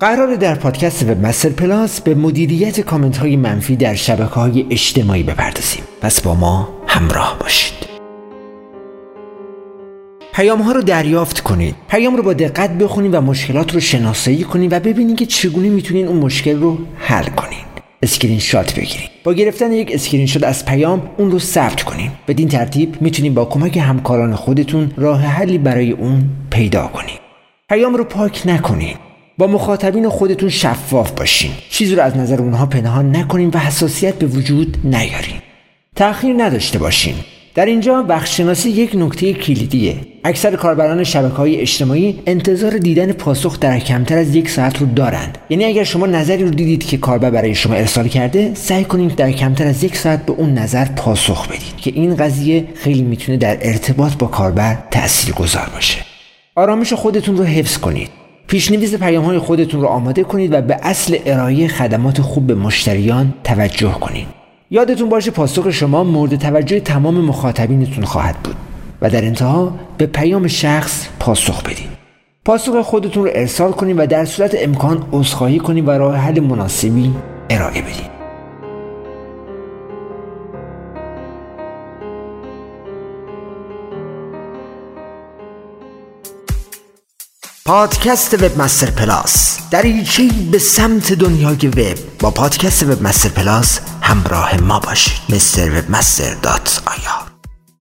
قراره در پادکست Webmaster Plus به مدیریت کامنت های منفی در شبکه های اجتماعی بپردازیم. پس با ما همراه باشید. پیام ها رو دریافت کنید. پیام رو با دقت بخونید و مشکلات رو شناسایی کنید و ببینید که چگونه می‌تونید اون مشکل رو حل کنید. اسکرین شات بگیرید. با گرفتن یک اسکرین شات از پیام اون رو ثبت کنید. بدین ترتیب می‌تونید با کمک همکاران خودتون راه حلی برای اون پیدا کنید. پیام رو پاک نکنید. با مخاطبین خودتون شفاف باشین. چیزی رو از نظر اونها پنهان نکنین و حساسیت به وجود نیارین. تأخیر نداشته باشین. در اینجا بخششناسی یک نکته کلیدیه. اکثر کاربران شبکه های اجتماعی انتظار دیدن پاسخ در کمتر از یک ساعت رو دارند. یعنی اگر شما نظری رو دیدید که کاربر برای شما ارسال کرده سعی کنید در کمتر از یک ساعت به اون نظر پاسخ بدید که این قضیه خیلی می‌تونه در ارتباط با کاربر تأثیر گذار باشه. آرامش خودتون رو حفظ کنید. پیشنویس پیام های خودتون رو آماده کنید و به اصل ارائه خدمات خوب به مشتریان توجه کنید. یادتون باشه پاسخ شما مورد توجه تمام مخاطبینتون خواهد بود و در انتها به پیام شخص پاسخ بدید. پاسخ خودتون رو ارسال کنید و در صورت امکان عذرخواهی کنید و راه حل مناسبی ارائه بدید. پادکست Webmaster Plus دریچه به سمت دنیای وب با پادکست Webmaster Plus همراه ما باشید. مستر Webmaster dot ir